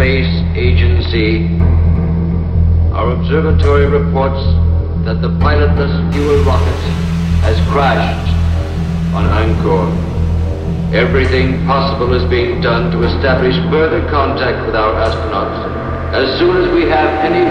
Space Agency. Our observatory reports that the pilotless fuel rocket has crashed on Angkor. Everything possible is being done to establish further contact with our astronauts. As soon as we have any